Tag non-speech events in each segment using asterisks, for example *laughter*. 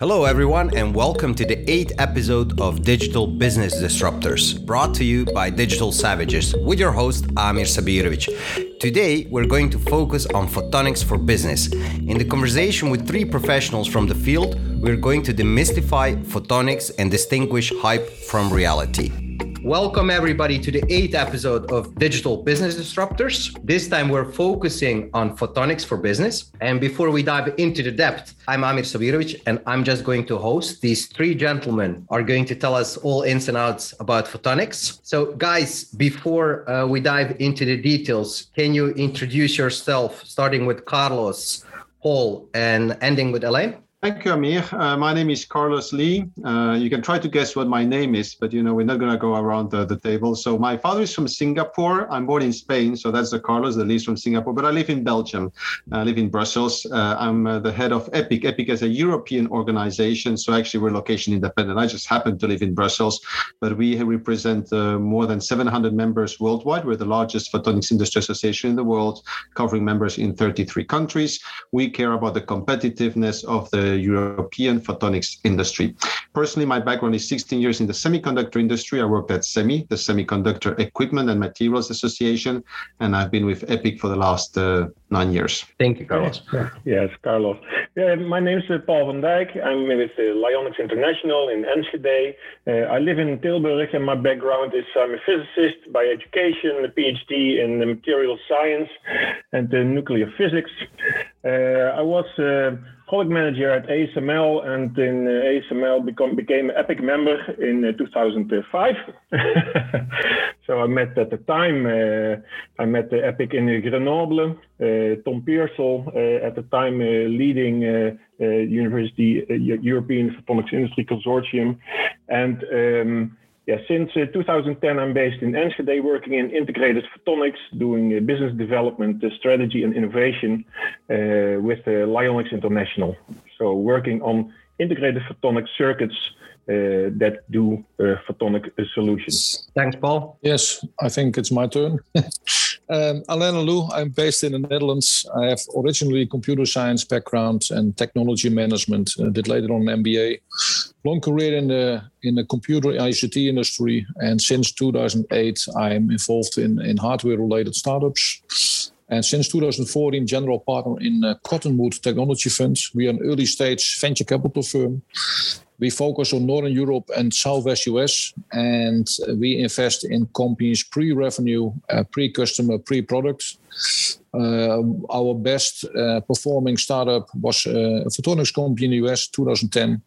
Hello, everyone, and welcome to the eighth episode of Digital Business Disruptors, brought to you by Digital Savages, with your host, Amir Sabirovic. Today, we're going to focus on photonics for business. In the conversation with three professionals from the field, we're going to demystify photonics and distinguish hype from reality. Welcome, everybody, to the eighth episode of Digital Business Disruptors. This time, we're focusing on photonics for business. And before we dive into the depth, I'm Amir Sabirovic, and I'm just going to host. These three gentlemen are going to tell us all ins and outs about photonics. So, guys, before uh, we dive into the details, can you introduce yourself, starting with Carlos, Paul, and ending with Elaine? Thank you, Amir. Uh, my name is Carlos Lee. Uh, you can try to guess what my name is, but you know we're not going to go around the, the, table. So my father is from Singapore. I'm born in Spain, so that's the Carlos that lives from Singapore. But I live in Belgium. I live in Brussels. Uh, I'm uh, the head of EPIC. EPIC is a European organization, so actually we're location independent. I just happen to live in Brussels, but we represent uh, more than 700 members worldwide. We're the largest photonics industry association in the world, covering members in 33 countries. We care about the competitiveness of the European photonics industry. Personally, my background is 16 years in the semiconductor industry. I worked at SEMI, the Semiconductor Equipment and Materials Association, and I've been with EPIC for the last uh, nine years. Thank you, Carlos. Yeah. Yes, Carlos. Yeah, my name is uh, Paul van Dijk. I'm with uh, LioniX International in Enschede. Uh, I live in Tilburg, and my background is I'm a physicist by education, a PhD in material science and nuclear physics. Uh, I was uh, product manager at ASML, and in uh, ASML become, became an EPIC member in uh, 2005. *laughs* so I met at the time, I met the EPIC in Grenoble, Tom Pearsall, at the time leading University European Photonics Industry Consortium, and um, yeah, since uh, 2010, I'm based in Enschede, working in integrated photonics, doing uh, business development, uh, strategy, and innovation uh, with uh, LioniX International. So, working on integrated photonic circuits uh, that do photonic solutions. Thanks, Paul. Yes, I think it's my turn. *laughs* Um, Alain Lou, I'm based in the Netherlands. I have originally computer science background and technology management. Uh, did later on an MBA. Long career in the in the computer ICT industry, and since 2008, I'm involved in in hardware related startups. And since 2014, general partner in uh, Cottonwood Technology Funds. We are an early stage venture capital firm we focus on Northern Europe and Southwest US, and we invest in companies pre-revenue, uh, pre-customer, pre-product. Uh, our best performing startup was a photonics company in the US, 2010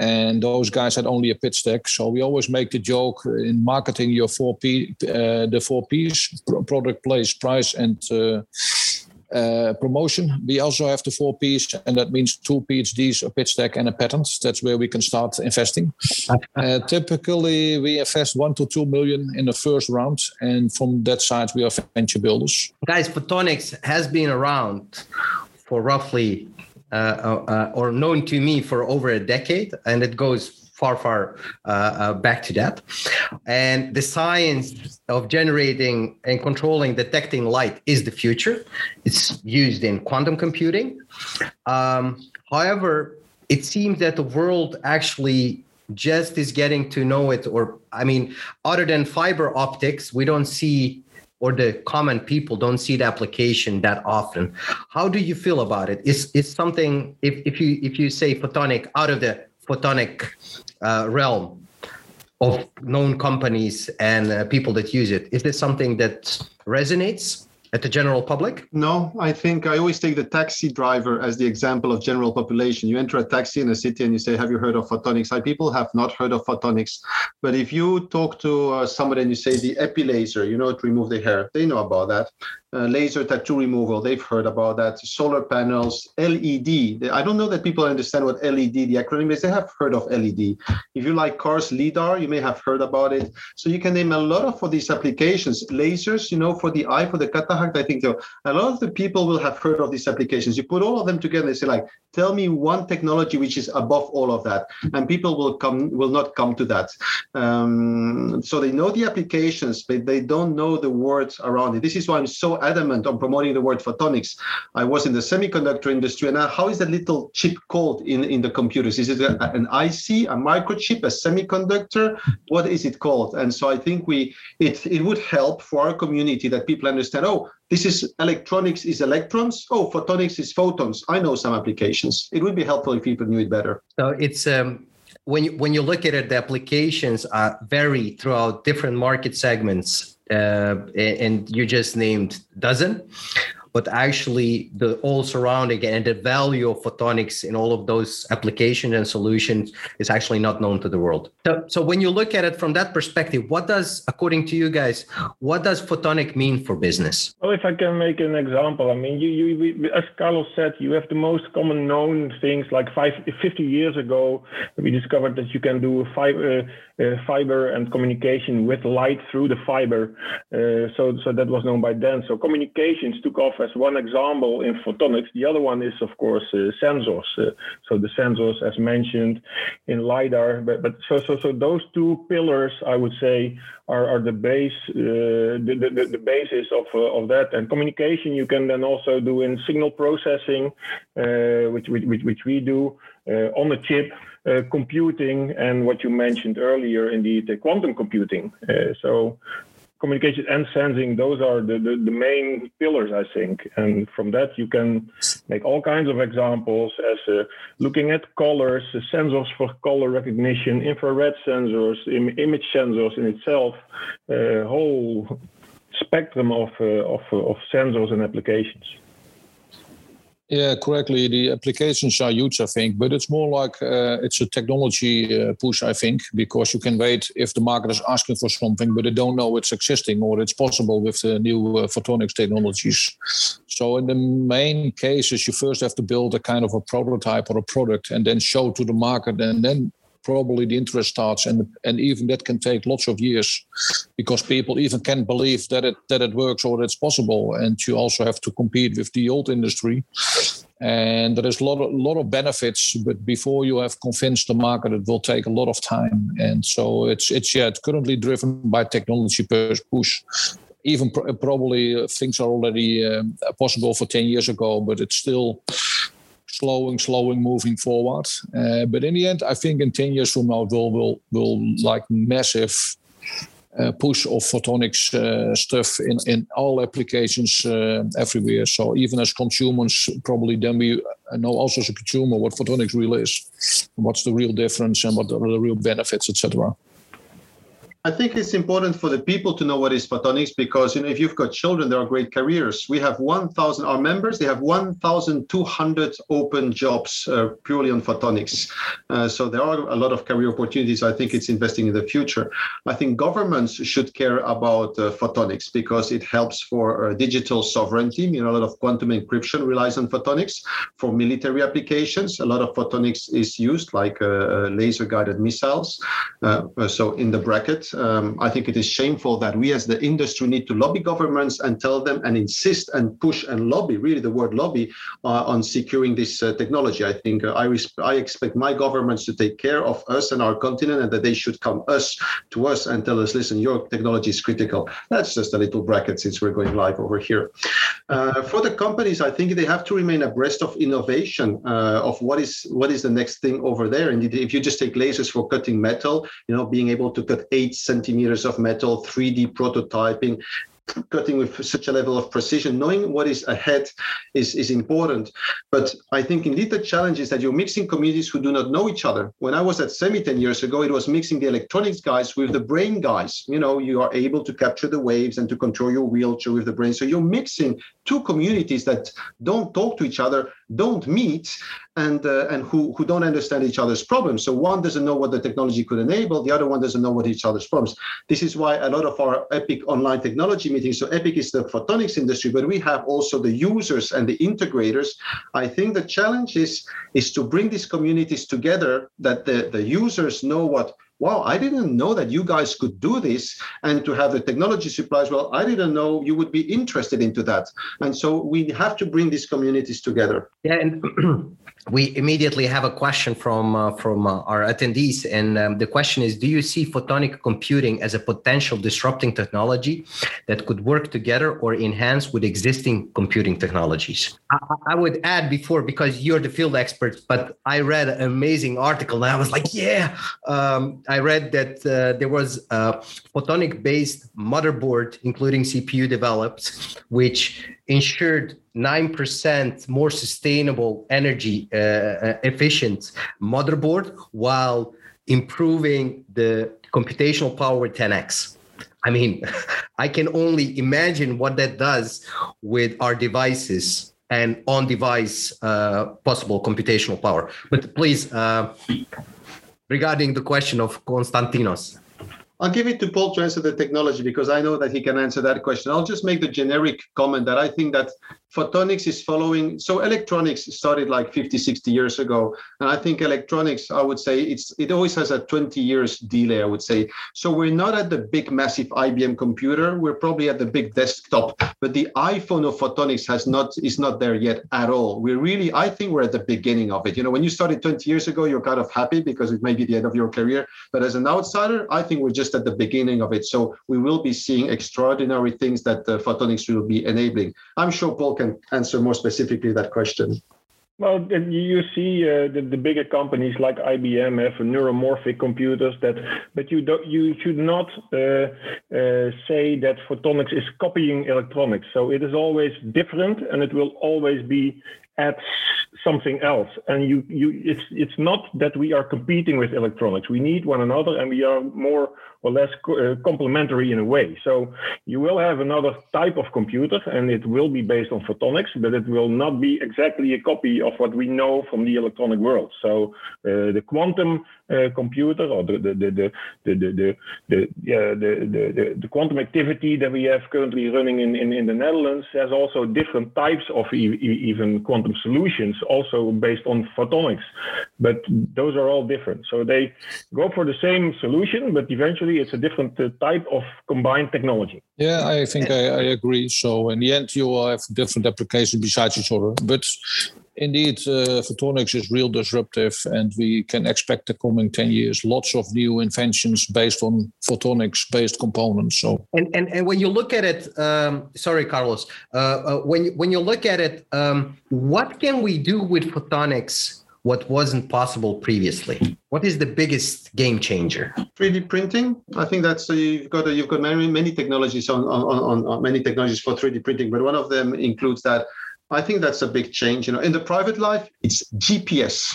and those guys had only a pitch deck. So we always make the joke in marketing your four P, uh, the four P's: product, place, price, and uh, uh, promotion. We also have the four P's, and that means two PhDs, a pitch deck, and a patent. That's where we can start investing. *laughs* Uh, typically, we invest one to two million in the first round, and from that side, we are venture builders. Guys, photonics has been around for roughly, uh, uh, or known to me for over a decade, and it goes far, far uh, uh, back to that. And the science of generating and controlling, detecting light is the future. It's used in quantum computing. Um, however, it seems that the world actually just is getting to know it, or I mean, other than fiber optics, we don't see or the common people don't see the application that often. How do you feel about it? Is is something if, if you if you say photonic out of the photonic uh, realm of known companies and uh, people that use it. Is this something that resonates? At the general public? No, I think I always take the taxi driver as the example of general population. You enter a taxi in a city and you say, Have you heard of photonics? I, people have not heard of photonics. But if you talk to uh, somebody and you say the epilaser, you know, to remove the hair, they know about that uh, laser tattoo removal. They've heard about that. Solar panels, LED. I don't know that people understand what LED, the acronym is. They have heard of LED. If you like cars, LIDAR, you may have heard about it. So you can name a lot of for these applications. Lasers, you know, for the eye, for the cataract, I think a lot of the people will have heard of these applications. You put all of them together and say like, tell me one technology which is above all of that. And people will come, will not come to that. Um, so they know the applications, but they don't know the words around it. This is why I'm so adamant on promoting the word photonics. I was in the semiconductor industry, and now how is that little chip called in, in the computers? Is it a, an IC, a microchip, a semiconductor? What is it called? And so I think we it it would help for our community that people understand. Oh, this is electronics is electrons. Oh, photonics is photons. I know some applications. It would be helpful if people knew it better. So it's um, when you when you look at it, the applications uh, vary throughout different market segments, uh, and you just named dozen but actually the all surrounding and the value of photonics in all of those applications and solutions is actually not known to the world. So, so when you look at it from that perspective, what does, according to you guys, what does photonic mean for business? Well, if I can make an example, I mean, you, you, as Carlos said, you have the most common known things like five, 50 years ago, we discovered that you can do fiber, uh, fiber and communication with light through the fiber. Uh, so, so that was known by then. So communications took off as one example in photonics. The other one is, of course, uh, sensors. Uh, so the sensors, as mentioned, in lidar. But, but so, so, so those two pillars, I would say, are, are the base, uh, the, the, the basis of uh, of that. And communication, you can then also do in signal processing, which, which which we do on the chip. Uh, computing and what you mentioned earlier, indeed, uh, quantum computing. Uh, so communication and sensing those are the, the, the, main pillars i think and from that you can make all kinds of examples as uh, looking at colors sensors for color recognition infrared sensors Im- image sensors in itself a uh, whole spectrum of, uh, of, of sensors and applications yeah, correctly. The applications are huge, I think, but it's more like uh, it's a technology uh, push, I think, because you can wait if the market is asking for something, but they don't know it's existing or it's possible with the new uh, photonics technologies. So, in the main cases, you first have to build a kind of a prototype or a product and then show to the market, and then probably the interest starts and and even that can take lots of years because people even can't believe that it that it works or it's possible and you also have to compete with the old industry. And there is a lot of, lot of benefits but before you have convinced the market it will take a lot of time. And so it's it's yeah it's currently driven by technology push. Even pr- probably things are already um, possible for 10 years ago but it's still slowing, slowing, moving forward. Uh, but in the end, I think in 10 years from now, will will will like massive uh, push of photonics uh, stuff in, in all applications uh, everywhere. So even as consumers, probably then we know also as a consumer what photonics really is, what's the real difference and what are the real benefits, etc. I think it's important for the people to know what is photonics because you know if you've got children, there are great careers. We have 1,000 our members. They have 1,200 open jobs uh, purely on photonics. Uh, so there are a lot of career opportunities. I think it's investing in the future. I think governments should care about uh, photonics because it helps for uh, digital sovereignty. You know, a lot of quantum encryption relies on photonics for military applications. A lot of photonics is used, like uh, uh, laser-guided missiles. so in the bracket um, I think it is shameful that we as the industry need to lobby governments and tell them and insist and push and lobby, really the word lobby, uh, on securing this uh, technology. I think uh, I, res- I expect my governments to take care of us and our continent and that they should come us to us and tell us, listen, your technology is critical. That's just a little bracket since we're going live over here. Uh, for the companies, I think they have to remain abreast of innovation uh, of what is what is the next thing over there. And if you just take lasers for cutting metal, you know, being able to cut eight centimeters of metal, 3D prototyping, cutting with such a level of precision, knowing what is ahead is, is important. But I think indeed the challenge is that you're mixing communities who do not know each other. When I was at SEMI 10 years ago, it was mixing the electronics guys with the brain guys. You know, you are able to capture the waves and to control your wheelchair with the brain. So you're mixing two communities that don't talk to each other, don't meet, and uh, and who who don't understand each other's problems. So one doesn't know what the technology could enable, the other one doesn't know what each other's problems. This is why a lot of our EPIC online technology meetings. So EPIC is the photonics industry, but we have also the users and the integrators. I think the challenge is is to bring these communities together that the the users know what wow, I didn't know that you guys could do this and to have the technology supplies. Well, I didn't know you would be interested into that. And so we have to bring these communities together. Yeah, and *clears throat* we immediately have a question from uh, from uh, our attendees, and um, the question is: Do you see photonic computing as a potential disrupting technology that could work together or enhance with existing computing technologies? I, I would add before because you're the field expert, but I read an amazing article and I was like, yeah. Um, I read that uh, there was a photonic-based motherboard, including CPU, developed, which ensured 9% more sustainable energy uh, uh, efficient motherboard while improving the computational power 10x. I mean, *laughs* I can only imagine what that does with our devices and on device uh, possible computational power. But please, uh, regarding the question of Konstantinos. I'll give it to Paul to answer the technology because I know that he can answer that question. I'll just make the generic comment that I think that photonics is following. So electronics started like 50, 60 years ago. And I think electronics, I would say it's it always has a 20 years delay, I would say. So we're not at the big, massive IBM computer. We're probably at the big desktop. But the iPhone of photonics has not is not there yet at all. We're really, I think we're at the beginning of it. You know, when you started 20 years ago, you're kind of happy because it may be the end of your career. But as an outsider, I think we're just just at the beginning of it. So we will be seeing extraordinary things that uh, photonics will be enabling. I'm sure Paul can answer more specifically that question. Well, you see uh, the, the, bigger companies like IBM have neuromorphic computers that, but you don't, you should not uh, uh, say that photonics is copying electronics. So it is always different, and it will always be at something else. And you, you, it's it's not that we are competing with electronics. We need one another, and we are more or less co- uh, complementary in a way. So you will have another type of computer and it will be based on photonics, but it will not be exactly a copy of what we know from the electronic world. So uh, the quantum uh, computer or the the the the the the the, yeah, the, the, the quantum activity that we have currently running in, in, in the Netherlands has also different types of e- even quantum solutions also based on photonics but those are all different so they go for the same solution but eventually it's a different uh, type of combined technology yeah i think I, I agree so in the end you will have different applications besides each other but indeed, uh, photonics is real disruptive, and we can expect the coming 10 years lots of new inventions based on photonics based components. So, and, and, and when you look at it, um, sorry, Carlos, uh, uh, when, you, when you look at it, um, what can we do with photonics? What wasn't possible previously? What is the biggest game changer? 3D printing. I think that's uh, you've got uh, you've got many many technologies on, on, on, on uh, many technologies for 3D printing, but one of them includes that I think that's a big change. You know, in the private life, it's GPS.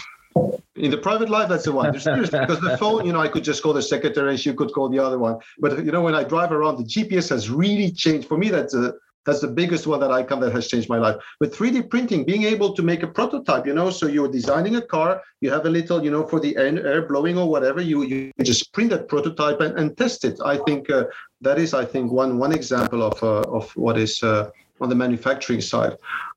In the private life, that's the one. because the phone, you know, I could just call the secretary and she could call the other one. But you know, when I drive around, the GPS has really changed. For me, that's a that's the biggest one that I come that has changed my life. But 3D printing, being able to make a prototype, you know, so you're designing a car, you have a little, you know, for the air, air blowing or whatever, you you just print that prototype and, and test it. I think uh, that is, I think, one one example of uh, of what is. Uh, on the manufacturing side.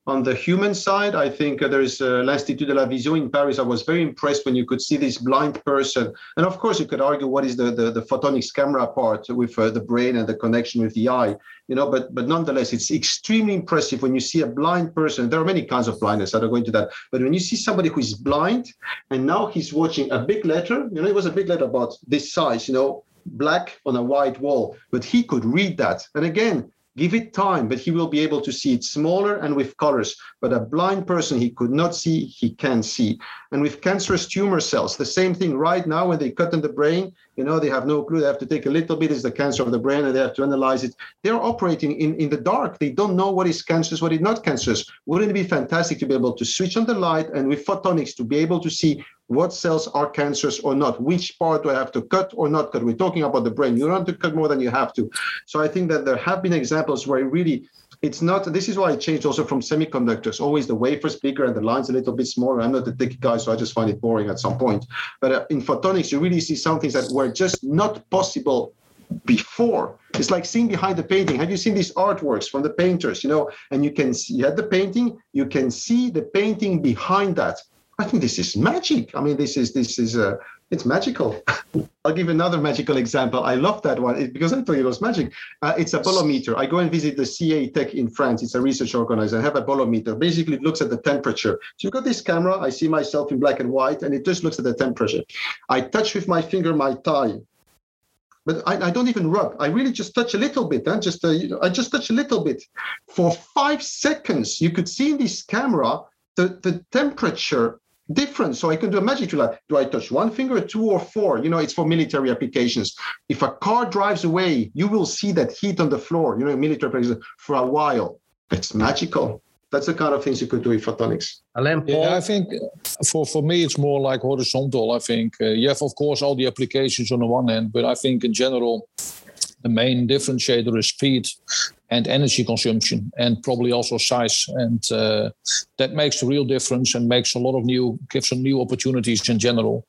On the human side, I think uh, there is uh, l'Institut de la Vision in Paris. I was very impressed when you could see this blind person. And of course, you could argue what is the, the, the photonics camera part with uh, the brain and the connection with the eye, you know, but, but nonetheless, it's extremely impressive when you see a blind person. There are many kinds of blindness. I don't go into that. But when you see somebody who is blind and now he's watching a big letter, you know, it was a big letter about this size, you know, black on a white wall, but he could read that. And again, Give it time, but he will be able to see it smaller and with colors. But a blind person, he could not see, he can see. And with cancerous tumor cells, the same thing right now when they cut in the brain, you know, they have no clue. They have to take a little bit, is the cancer of the brain, and they have to analyze it. They're operating in, in the dark. They don't know what is cancerous, what is not cancerous. Wouldn't it be fantastic to be able to switch on the light and with photonics to be able to see what cells are cancerous or not? Which part do I have to cut or not cut? We're talking about the brain. You don't have to cut more than you have to. So I think that there have been examples where really it's not this is why I changed also from semiconductors always the wafers bigger and the lines a little bit smaller. I'm not a thick guy so i just find it boring at some point. But uh, in photonics you really see some things that were just not possible before. It's like seeing behind the painting. Have you seen these artworks from the painters you know? And you can see you had the painting you can see the painting behind that. I think this is magic. I mean, this is this is uh, it's magical. *laughs* I'll give another magical example. I love that one because I thought it was magic. Uh, it's a bolometer. I go and visit the CA-Tech in France. It's a research organizer. I have a bolometer. Basically, it looks at the temperature. So you've got this camera. I see myself in black and white, and it just looks at the temperature. I touch with my finger my thigh but I, I, don't even rub. I really just touch a little bit. Huh? Just uh, you know, I just touch a little bit. For five seconds, you could see in this camera the, the temperature difference. So I can do a magic trick. Like, do I touch one finger, two or four? You know, it's for military applications. If a car drives away, you will see that heat on the floor, you know, military applications for a while. It's magical that's the kind of things you could do with photonics. Alain, yeah, I think for, for me it's more like horizontal. I think uh, you have, of course, all the applications on the one hand, but I think in general, the main differentiator is speed and energy consumption, and probably also size, and uh, that makes a real difference and makes a lot of new gives some new opportunities in general.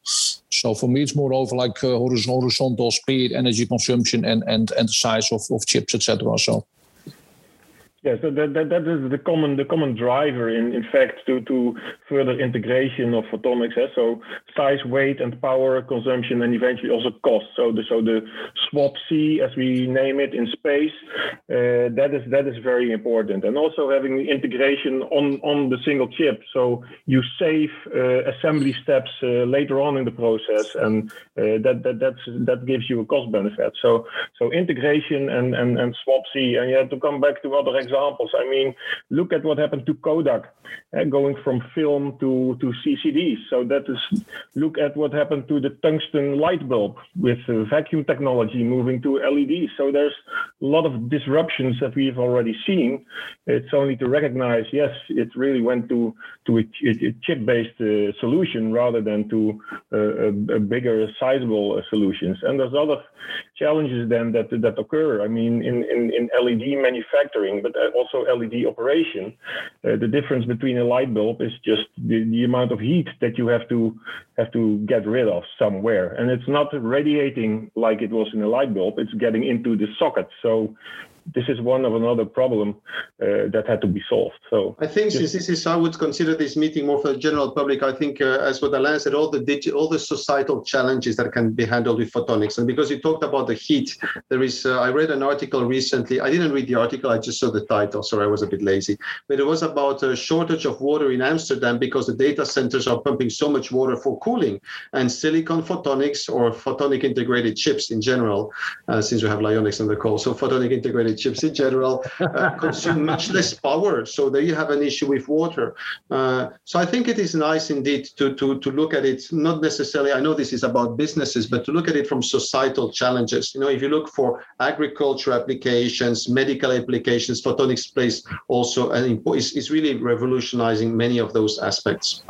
So for me, it's more over like uh, horizontal speed, energy consumption, and and and the size of, of chips, etc. So. Yeah, so that, that, that is the common the common driver in, in fact to, to further integration of photonics. Eh? So size, weight, and power consumption, and eventually also cost. So the so the swap C, as we name it in space, uh, that is that is very important. And also having the integration on on the single chip, so you save uh, assembly steps uh, later on in the process, and uh, that that that's that gives you a cost benefit. So so integration and and and SWaP-C, and have to come back to other. I mean, look at what happened to Kodak, uh, going from film to, to CCDs. So that is, look at what happened to the tungsten light bulb with uh, vacuum technology moving to LEDs. So there's a lot of disruptions that we've already seen. It's only to recognize, yes, it really went to, to a, a chip-based uh, solution rather than to uh, a, a, bigger, sizable uh, solutions. And there's other challenges then that that occur. I mean, in, in, in LED manufacturing, but uh, also LED operation, uh, the difference between a light bulb is just the, the amount of heat that you have to have to get rid of somewhere, and it's not radiating like it was in a light bulb. It's getting into the socket. So this is one of another problem uh, that had to be solved. So I think just, this is I would consider this meeting more for the general public. I think uh, as what Alain said, all the digi- all the societal challenges that can be handled with photonics. And because you talked about the heat, there is uh, I read an article recently. I didn't read the article. I just saw the title. Sorry, I was a bit lazy. But it was about a shortage of water in Amsterdam because the data centers are pumping so much water for cooling. And silicon photonics or photonic integrated chips in general, uh, since we have LioniX on the call, so photonic integrated chips in general uh, consume much less power. So there you have an issue with water. Uh, so I think it is nice indeed to, to, to look at it, not necessarily, I know this is about businesses, but to look at it from societal challenges. You know, if you look for agriculture applications, medical applications, photonics plays also an is, is really revolutionizing many of those aspects.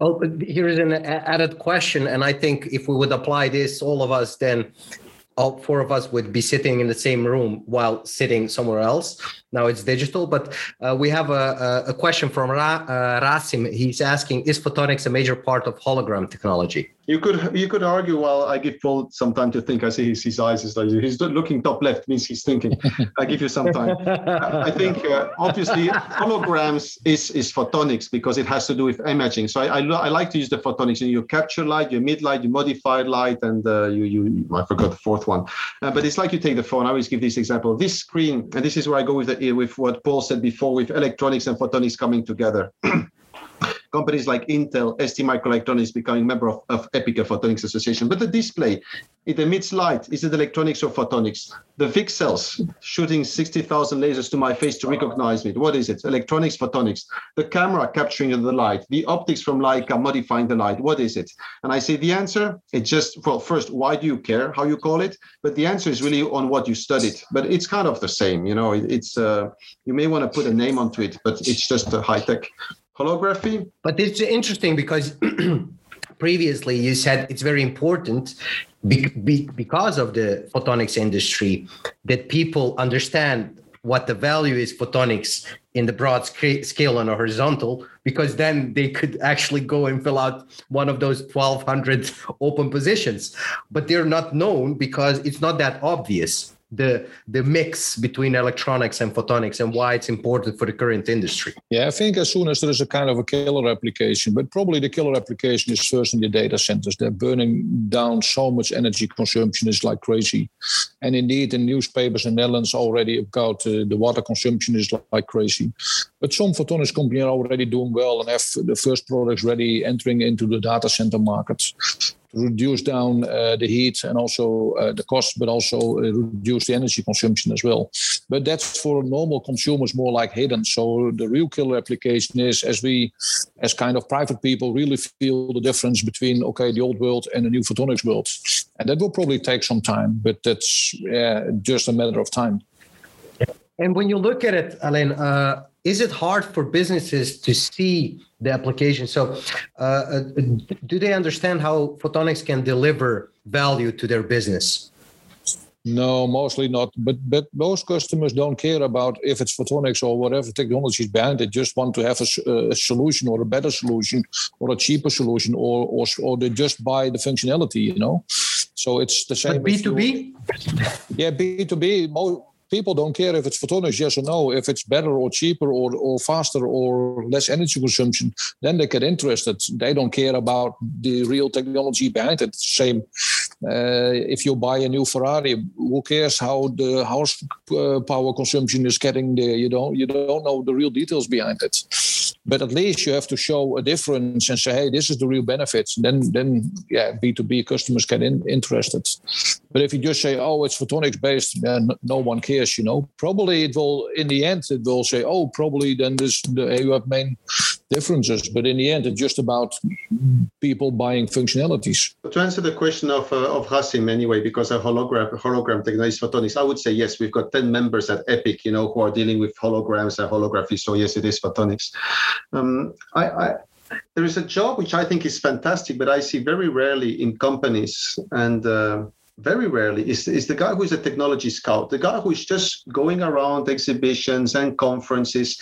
Well, here is an added question, and I think if we would apply this, all of us, then all four of us would be sitting in the same room while sitting somewhere else. Now it's digital, but uh, we have a, a question from Ra, uh, Rasim. He's asking, is photonics a major part of hologram technology? You could you could argue. Well, I give Paul some time to think. I see his, his eyes is like he's looking top left means he's thinking. *laughs* I give you some time. I think uh, obviously holograms is is photonics because it has to do with imaging. So I I, I like to use the photonics. You capture light, you emit light, you modify light, and uh, you you I forgot the fourth one. Uh, but it's like you take the phone. I always give this example. This screen, and this is where I go with the with what Paul said before, with electronics and photonics coming together. *clears throat* companies like Intel, ST Microelectronics becoming member of, of EPICA Photonics Association. But the display, it emits light. Is it electronics or photonics? The VCSELs shooting 60,000 lasers to my face to recognize me. What is it? Electronics, photonics. The camera capturing the light. The optics from Leica modifying the light. What is it? And I say the answer, it just, well, first, why do you care how you call it? But the answer is really on what you studied. But it's kind of the same, you know, it, it's, uh, you may want to put a name onto it, but it's just a high tech holography. But it's interesting because *clears throat* previously you said it's very important be, be, because of the photonics industry that people understand what the value is photonics in the broad scale and a horizontal because then they could actually go and fill out one of those 1200 open positions but they're not known because it's not that obvious the the mix between electronics and photonics and why it's important for the current industry? Yeah, I think as soon as there is a kind of a killer application, but probably the killer application is first in the data centers. They're burning down so much energy consumption is like crazy. And indeed, in newspapers in Netherlands already about uh, the water consumption is like crazy. But some photonics companies are already doing well and have the first products ready entering into the data center markets reduce down uh, the heat and also uh, the cost, but also uh, reduce the energy consumption as well. But that's for normal consumers more like hidden. So the real killer application is as we, as kind of private people, really feel the difference between okay the old world and the new photonics world, and that will probably take some time, but that's yeah, just a matter of time. And when you look at it, Alain, uh, is it hard for businesses to see the application? So, uh, uh, do they understand how photonics can deliver value to their business? No, mostly not. But but most customers don't care about if it's photonics or whatever technology is behind it. Just want to have a, a, solution or a better solution or a cheaper solution or or or they just buy the functionality. You know, so it's the same. B two B. Yeah, B two B people don't care if it's photonics, yes or no, if it's better or cheaper or, or faster or less energy consumption, then they get interested. They don't care about the real technology behind it. Same uh, if you buy a new Ferrari, who cares how the house power consumption is getting there? You don't you don't know the real details behind it. But at least you have to show a difference and say, hey, this is the real benefits. Then then yeah, B2B customers get in, interested. But if you just say, oh, it's photonics based, then no one cares, you know. Probably it will, in the end, it will say, oh, probably then this, the, have main differences. But in the end, it's just about people buying functionalities. To answer the question of, uh, of Hasim anyway, because a hologram, hologram technology photonics, I would say yes, we've got 10 members at EPIC, you know, who are dealing with holograms and holography. So yes, it is photonics. Um, I, I there is a job which I think is fantastic, but I see very rarely in companies and uh, very rarely is, is the guy who is a technology scout, the guy who is just going around exhibitions and conferences.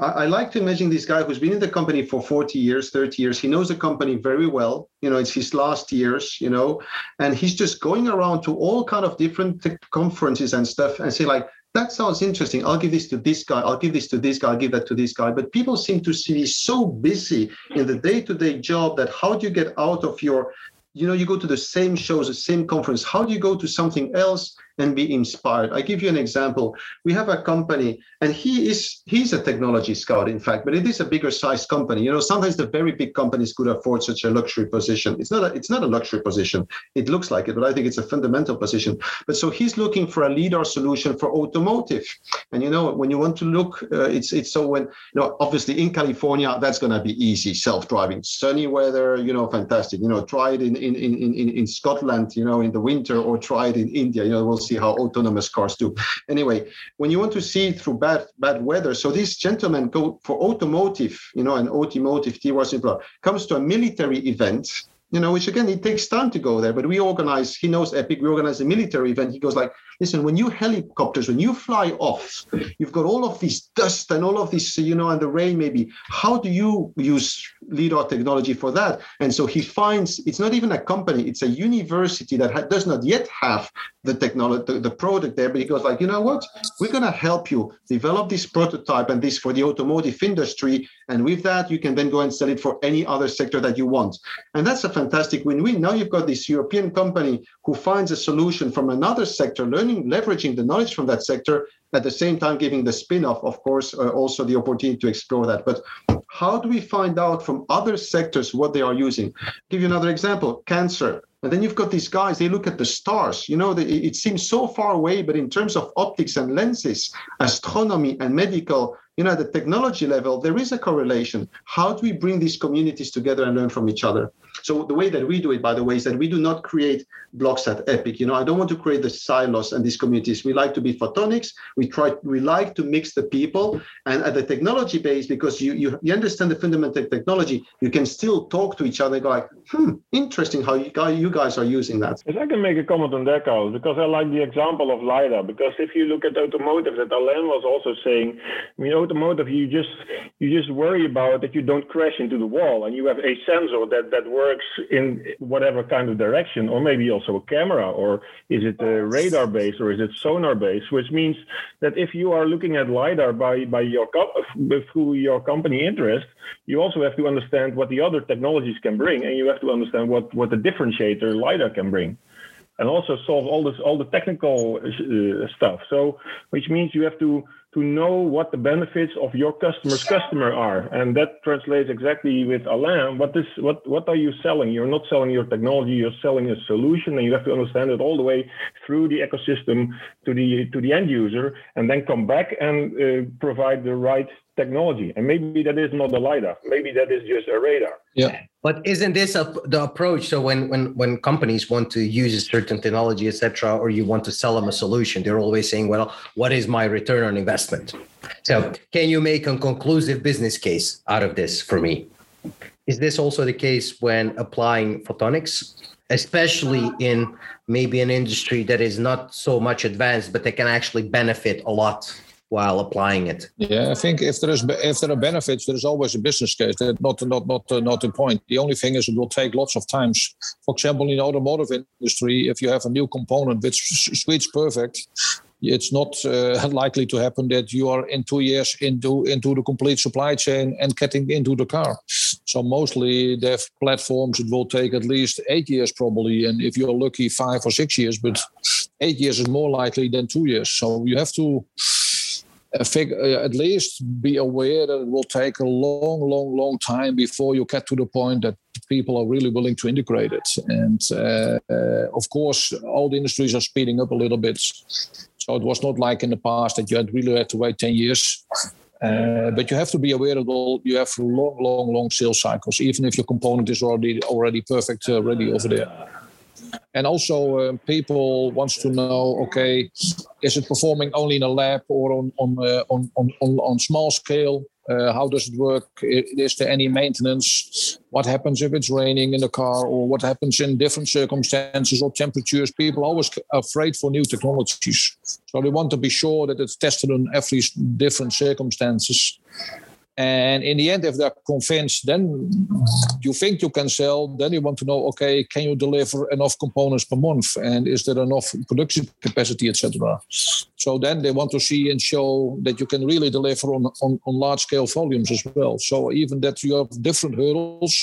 I, I, like to imagine this guy who's been in the company for 40 years, 30 years. He knows the company very well. You know, it's his last years, you know, and he's just going around to all kind of different conferences and stuff and say like, that sounds interesting. I'll give this to this guy. I'll give this to this guy. I'll give that to this guy. But people seem to be so busy in the day-to-day job that how do you get out of your you know you go to the same shows the same conference. How do you go to something else and be inspired. I give you an example. We have a company, and he is he's a technology scout, in fact, but it is a bigger size company. You know, sometimes the very big companies could afford such a luxury position. It's not a, it's not a luxury position. It looks like it, but I think it's a fundamental position. But so he's looking for a LiDAR solution for automotive. And you know, when you want to look, uh, it's it's so when you know, obviously in California, that's going to be easy, self-driving, sunny weather, you know, fantastic. You know, try it in in in in, in Scotland, you know, in the winter, or try it in India. You know, we'll see how autonomous cars do. Anyway, when you want to see through bad bad weather, so these gentlemen go for automotive, you know, an automotive T was comes to a military event you know, which again, it takes time to go there, but we organize, he knows Epic, we organize a military event. He goes like, listen, when you helicopters, when you fly off, you've got all of this dust and all of this, you know, and the rain maybe. How do you use LIDAR technology for that? And so he finds it's not even a company, it's a university that ha- does not yet have the technology, the, the product there, but he goes like, you know what? We're going to help you develop this prototype and this for the automotive industry. And with that, you can then go and sell it for any other sector that you want. And that's a fantastic win-win. Now you've got this European company who finds a solution from another sector, learning, leveraging the knowledge from that sector, at the same time giving the spin-off, of course, uh, also the opportunity to explore that. But how do we find out from other sectors what they are using? I'll give you another example: cancer. And then you've got these guys, they look at the stars. You know, they, it seems so far away, but in terms of optics and lenses, astronomy and medical, you know, at the technology level, there is a correlation. How do we bring these communities together and learn from each other? So the way that we do it, by the way, is that we do not create blocks at Epic. You know, I don't want to create the silos and these communities. We like to be photonics. We try, we like to mix the people and at the technology base, because you you, you understand the fundamental technology, you can still talk to each other. Go like, hmm, interesting how you guys you guys are using that. If I can make a comment on that, Carl, because I like the example of lidar. Because if you look at automotive, that Alain was also saying, I mean, automotive, you just you just worry about that you don't crash into the wall, and you have a sensor that that works in whatever kind of direction, or maybe also a camera, or is it a radar based, or is it sonar based? Which means that if you are looking at lidar by by your through your company interest, you also have to understand what the other technologies can bring, and you have to understand what what the differentiator lidar can bring and also solve all this all the technical uh, stuff so which means you have to to know what the benefits of your customer's customer are. And that translates exactly with alain. What is what what are you selling? You're not selling your technology you're selling a solution and you have to understand it all the way through the ecosystem to the to the end user and then come back and uh, provide the right technology. And maybe that is not a LiDAR. Maybe that is just a radar. Yeah. But isn't this a, the approach? So when, when, when companies want to use a certain technology, etc., or you want to sell them a solution, they're always saying, well, what is my return on investment? So can you make a conclusive business case out of this for me? Is this also the case when applying photonics, especially in maybe an industry that is not so much advanced, but they can actually benefit a lot while applying it. Yeah, I think if there is if there are benefits, there is always a business case. That not not not uh, not the point. The only thing is it will take lots of times. For example, in the automotive industry, if you have a new component which suits perfect, it's not uh, *laughs* likely to happen that you are in two years into into the complete supply chain and getting into the car. So mostly have platforms. It will take at least eight years probably, and if you're lucky, five or six years. But eight years is more likely than two years. So you have to at least be aware that it will take a long, long, long time before you get to the point that people are really willing to integrate it. And uh, uh, of course, all the industries are speeding up a little bit. So it was not like in the past that you had really had to wait 10 years. Uh, but you have to be aware that all, you have long, long, long sales cycles, even if your component is already already perfect, uh, ready over there and also uh, people wants to know okay is it performing only in a lab or on on uh, on, on, on, small scale? Uh, how does it work? Is there any maintenance? What happens if it's raining in the car or what happens in different circumstances or temperatures? People always afraid for new technologies. So they want to be sure that it's tested on every different circumstances and in the end, if they're convinced, then you think you can sell. Then you want to know, okay, can you deliver enough components per month, and is there enough production capacity, etc. So then they want to see and show that you can really deliver on, on, on large scale volumes as well. So even that you have different hurdles,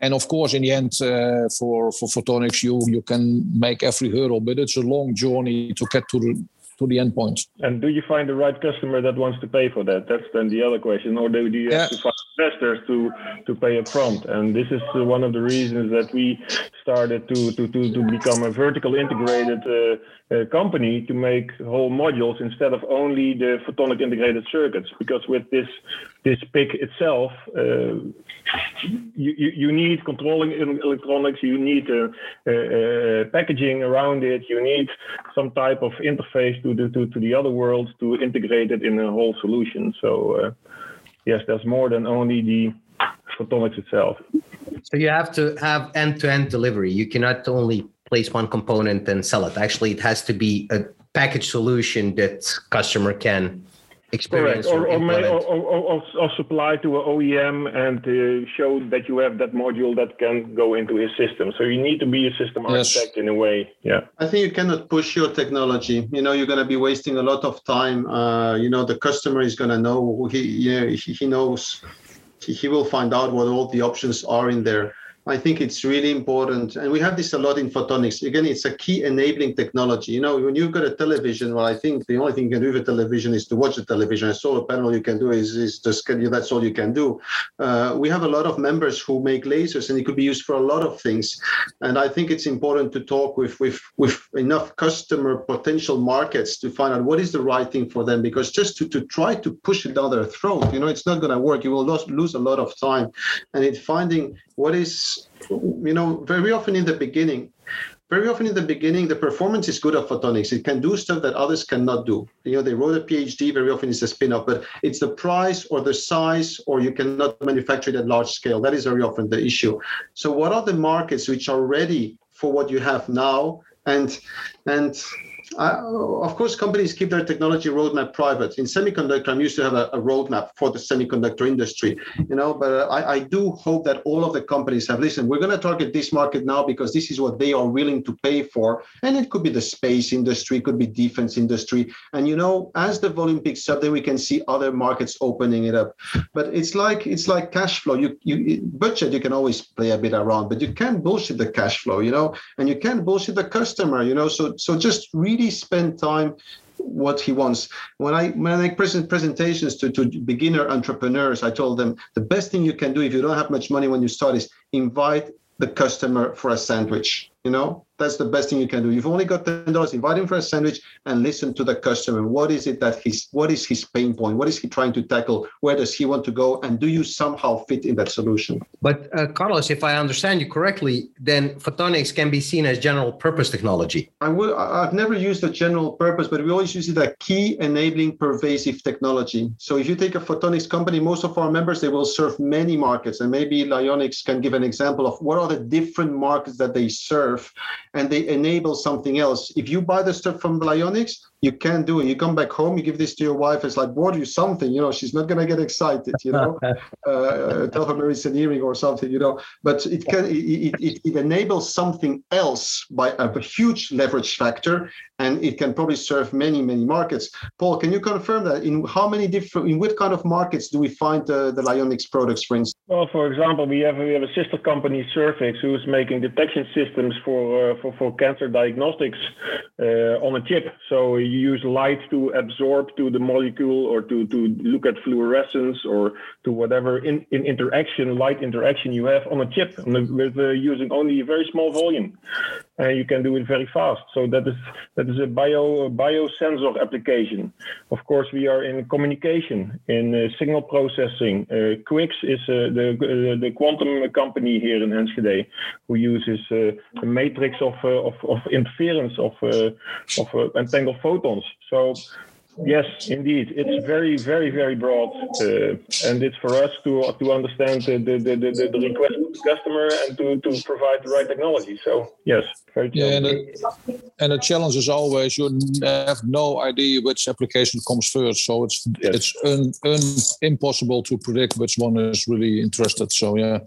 and of course, in the end, uh, for for photonics, you you can make every hurdle, but it's a long journey to get to the to the endpoint. And do you find the right customer that wants to pay for that? That's then the other question. Or do you have to find investors to to pay up front. And this is uh, one of the reasons that we started to to to, to become a vertical integrated uh, uh, company to make whole modules instead of only the photonic integrated circuits. Because with this this PIC itself, uh, you, you, you need controlling electronics, you need uh, uh, packaging around it, you need some type of interface to the to, to the other world to integrate it in a whole solution. So yes, there's more than only the photonics itself. So you have to have end-to-end delivery. You cannot only place one component and sell it. Actually, it has to be a package solution that customer can experience Correct. or, or, may, or, or, or, supply to an OEM and uh, show that you have that module that can go into his system. So you need to be a system yes. architect in a way. Yeah. I think you cannot push your technology. You know, you're going to be wasting a lot of time. Uh, you know, the customer is going to know he, you know, he knows he will find out what all the options are in there. I think it's really important. And we have this a lot in photonics. Again, it's a key enabling technology. You know, when you've got a television, well, I think the only thing you can do with a television is to watch the television. A solar panel you can do is, is just that's all you can do. Uh, we have a lot of members who make lasers and it could be used for a lot of things. And I think it's important to talk with, with, with enough customer potential markets to find out what is the right thing for them. Because just to, to try to push it down their throat, you know, it's not going to work. You will lose, lose a lot of time. And in finding what is, you know, very often in the beginning, very often in the beginning, the performance is good of photonics. It can do stuff that others cannot do. You know, they wrote a PhD, very often it's a spin-off, but it's the price or the size, or you cannot manufacture it at large scale. That is very often the issue. So what are the markets which are ready for what you have now? And and of course, companies keep their technology roadmap private. In semiconductor, I'm used to have a, a roadmap for the semiconductor industry, you know. But uh, I, I, do hope that all of the companies have listened. We're going to target this market now because this is what they are willing to pay for, and it could be the space industry, could be defense industry, and you know, as the volume picks up, then we can see other markets opening it up. But it's like it's like cash flow. You you budget, you can always play a bit around, but you can't bullshit the cash flow, you know, and you can't bullshit the customer, you know. So so just really spend time what he wants. When I when I present presentations to, to beginner entrepreneurs, I told them the best thing you can do if you don't have much money when you start is invite the customer for a sandwich. You know, that's the best thing you can do. You've only got ten dollars. Invite him for a sandwich and listen to the customer. What is it that he's? What is his pain point? What is he trying to tackle? Where does he want to go? And do you somehow fit in that solution? But uh, Carlos, if I understand you correctly, then photonics can be seen as general purpose technology. I would. I've never used a general purpose, but we always use it as key enabling pervasive technology. So if you take a photonics company, most of our members they will serve many markets, and maybe LioniX can give an example of what are the different markets that they serve and they enable something else. If you buy the stuff from LioniX, you can't do it. You come back home, you give this to your wife. It's like bought you something, you know. She's not gonna get excited, you know. *laughs* uh, tell her Mary's an earring or something, you know. But it can it, it, it enables something else by a huge leverage factor, and it can probably serve many many markets. Paul, can you confirm that? In how many different in what kind of markets do we find the, the LioniX products, for instance? Well, for example, we have we have a sister company, Surfix, who is making detection systems for uh, for for cancer diagnostics uh, on a chip. So you use light to absorb to the molecule or to, to look at fluorescence or to whatever in, in interaction, light interaction you have on a chip with uh, using only a very small volume and you can do it very fast. So that is that is a bio biosensor application. Of course, we are in communication, in uh, signal processing. Uh, QuiX is uh, the uh, the quantum company here in Enschede, who uses uh, a matrix of, uh, of, of interference of of entangled photons. So Yes, indeed. It's very, very, very broad, uh, and it's for us to to understand the the, the, the, the request of the customer and to, to provide the right technology. So yes, very yeah, and the, and the challenge is always you have no idea which application comes first, so it's yes. it's un, un, impossible to predict which one is really interested. So yeah.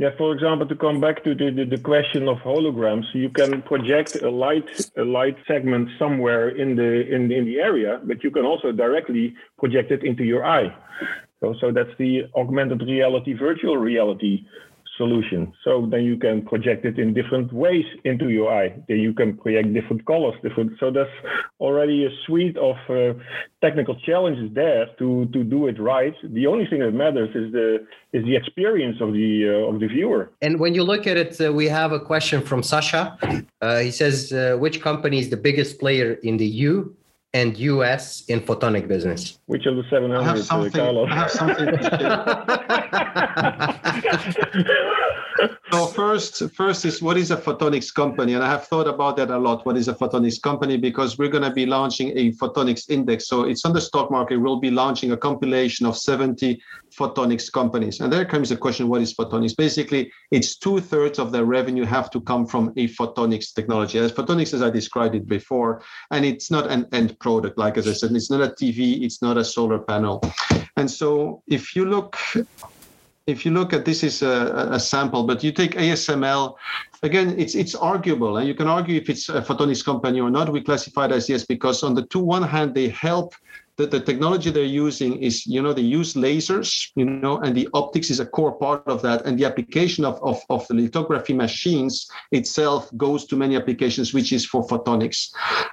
Yeah, for example, to come back to the, the, the, question of holograms, you can project a light a light segment somewhere in the in, in the area, but you can also directly project it into your eye. So so that's the augmented reality, virtual reality solution. So then you can project it in different ways into your eye. Then you can project different colors, different. So that's already a suite of uh, technical challenges there to to do it right. The only thing that matters is the is the experience of the uh, of the viewer. And when you look at it, uh, we have a question from Sasha. Uh, he says, uh, which company is the biggest player in the U and US in photonic business? Which of the 700, I have uh, something, I have something *laughs* *laughs* *laughs* so first, first is what is a photonics company? And I have thought about that a lot. What is a photonics company? Because we're going to be launching a photonics index. So it's on the stock market. We'll be launching a compilation of 70 photonics companies. And there comes the question, what is photonics? Basically, it's two thirds of their revenue have to come from a photonics technology. As photonics, as I described it before, and it's not an end product. Like as I said, it's not a TV, it's not a solar panel. And so if you look if you look at this is a, a, sample, but you take ASML, again, it's it's arguable, and you can argue if it's a photonics company or not. We classify it as yes because on the two one hand they help the, technology they're using is, you know, they use lasers, you know, and the optics is a core part of that. And the application of, of, of the lithography machines itself goes to many applications, which is for photonics.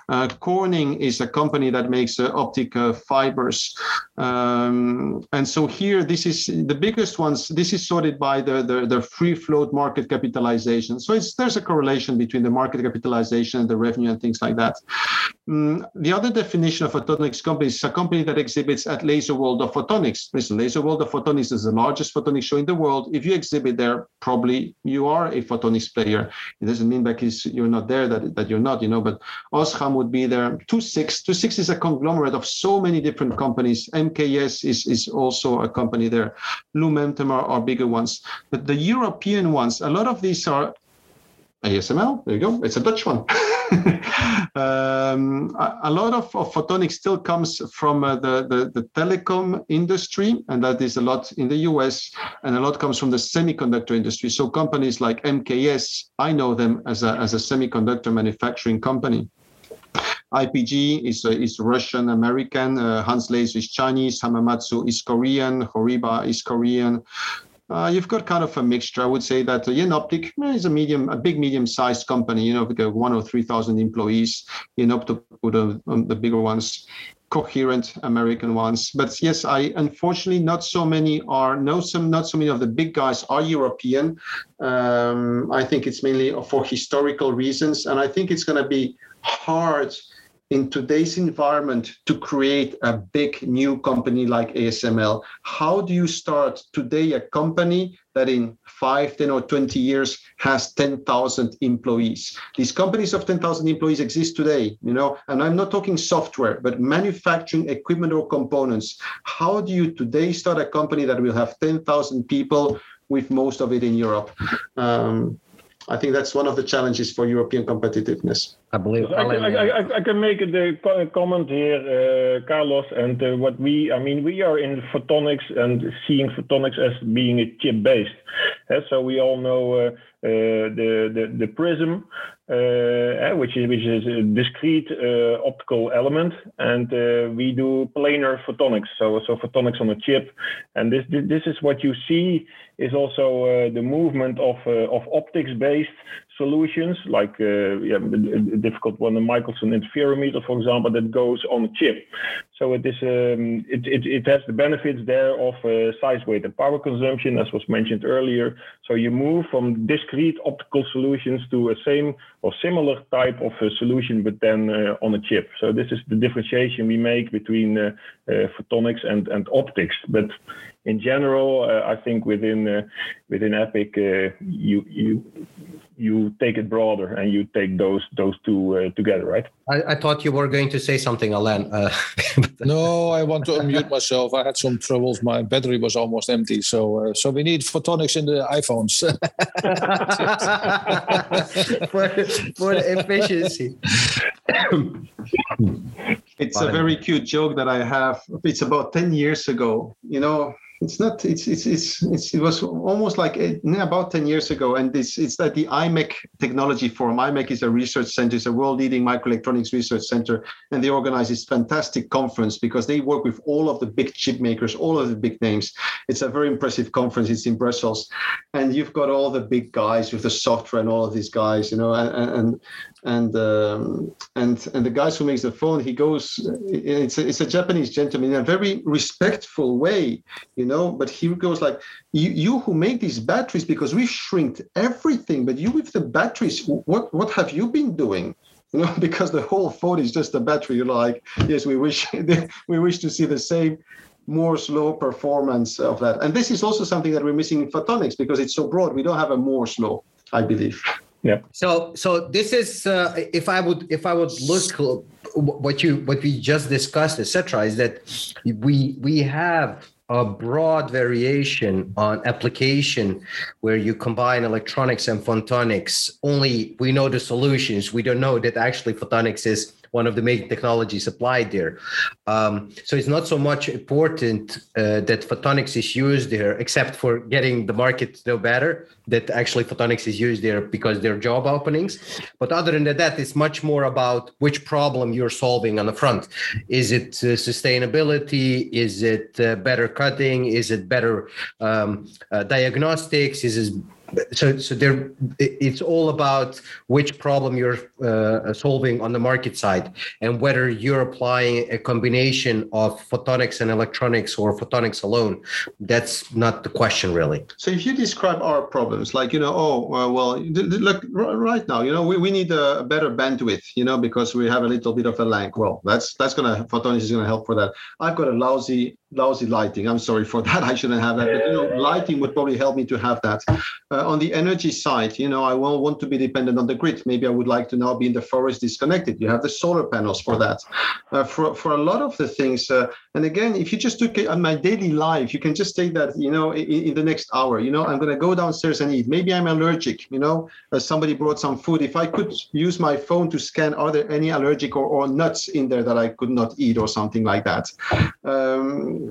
Uh, Corning is a company that makes uh, optic uh, fibers. Um, and so here, this is the biggest ones. This is sorted by the, the, the free float market capitalization. So there's a correlation between the market capitalization and the revenue and things like that. Um, the other definition of photonics company is company that exhibits at Laser World of Photonics. Listen, Laser World of Photonics is the largest photonics show in the world. If you exhibit there, probably you are a photonics player. It doesn't mean because you're not there that, that you're not, you know, but Osram would be there. II-VI, II-VI is a conglomerate of so many different companies. MKS is, is also a company there. Lumentum are, are bigger ones. But the European ones, a lot of these are ASML. There you go. It's a Dutch one. *laughs* Um, a, lot of, of, photonics still comes from uh, the, the, the telecom industry, and that is a lot in the US, and a lot comes from the semiconductor industry. So companies like MKS, I know them as a, as a semiconductor manufacturing company. IPG is, uh, is Russian American, uh, Han's Laser is Chinese, Hamamatsu is Korean, Horiba is Korean. Uh, you've got kind of a mixture. I would say that uh, Jenoptik is a medium, a big medium-sized company. You know, with one or three thousand employees. Jenoptik, the, um, the bigger ones, coherent American ones. But yes, I unfortunately not so many are. No, some not so many of the big guys are European. Um, I think it's mainly for historical reasons, and I think it's going to be hard in today's environment to create a big new company like ASML? How do you start today a company that in 5, 10, or 20 years has 10,000 employees? These companies of 10,000 employees exist today, you know, and I'm not talking software, but manufacturing equipment or components. How do you today start a company that will have 10,000 people with most of it in Europe? Um, I think that's one of the challenges for European competitiveness. I believe. I, can, I, I, I can make a comment here, uh, Carlos, and uh, what we, I mean, we are in photonics and seeing photonics as being a chip based. Uh, so we all know uh, uh, the, the, the prism, Uh, eh, which is which is a discrete uh, optical element, and uh, we do planar photonics. So so photonics on a chip, and this this is what you see is also the movement of of optics based solutions, like uh, yeah, a, difficult one, the Michelson interferometer, for example, that goes on a chip. So it is um, it, it, it has the benefits there of uh, size, weight, and power consumption, as was mentioned earlier. So you move from discrete optical solutions to a same or similar type of uh, solution, but then uh, on a chip. So this is the differentiation we make between uh, photonics and and optics, but in general, uh, I think within uh, within EPIC, uh, you you you take it broader and you take those those two uh, together, right? I, I, thought you were going to say something, Alan. *laughs* Uh, no, I want to unmute myself. I had some troubles. My battery was almost empty, so uh, so we need photonics in the iPhones *laughs* for for the efficiency. it's a very cute joke that I have. It's about ten years ago. You know, it's not it's it's it's, it's it was almost like eh, a, about 10 years ago and this it's that the imec technology forum imec is a research center it's a world leading microelectronics research center and they organize this fantastic conference because they work with all of the big chip makers all of the big names. It's a very impressive conference it's in brussels. And you've got all the big guys with the software and all of these guys you know and and and um, and and the guys who makes the phone he goes it's a, it's a japanese gentleman in a very respectful way you know but he goes like you you who make these batteries because we shrinked everything but you with the batteries what what have you been doing you know *laughs* because the whole phone is just a battery you're like yes we wish *laughs* we wish to see the same Moore's law performance of that. And this is also something that we're missing in photonics because it's so broad. We don't have a Moore's law, I believe yeah. So so this is uh, if i would if i would look what you what we just discussed etc is that we we have a broad variation on application where you combine electronics and photonics. Only we know the solutions. We don't know that actually photonics is one of the main technologies applied there. Um, so it's not so much important uh, that photonics is used there, except for getting the market to know better that actually photonics is used there because there are job openings. But other than that, it's much more about which problem you're solving on the front. Is it uh, sustainability? Is it uh, better cutting? Is it better um, uh, diagnostics? Is it so so there it's all about which problem you're uh, solving on the market side and whether you're applying a combination of photonics and electronics or photonics alone. That's not the question really. So if you describe our problems like you know oh uh, well look right now you know we, we need a better bandwidth you know because we have a little bit of a lag. Well that's that's gonna photonics is gonna help for that. I've got a lousy lousy lighting. I'm sorry for *laughs* that. I shouldn't have that. But you know, lighting would probably help me to have that. Uh, on the energy side, you know, I won't want to be dependent on the grid. Maybe I would like to now be in the forest disconnected. You have the solar panels for that. Uh, for for a lot of the things, uh, and again, if you just took it on my daily life, you can just take that. You know, in, in the next hour, you know, I'm going to go downstairs and eat. Maybe I'm allergic. You know, uh, somebody brought some food. If I could use my phone to scan, are there any allergic or, or nuts in there that I could not eat or something like that? Um,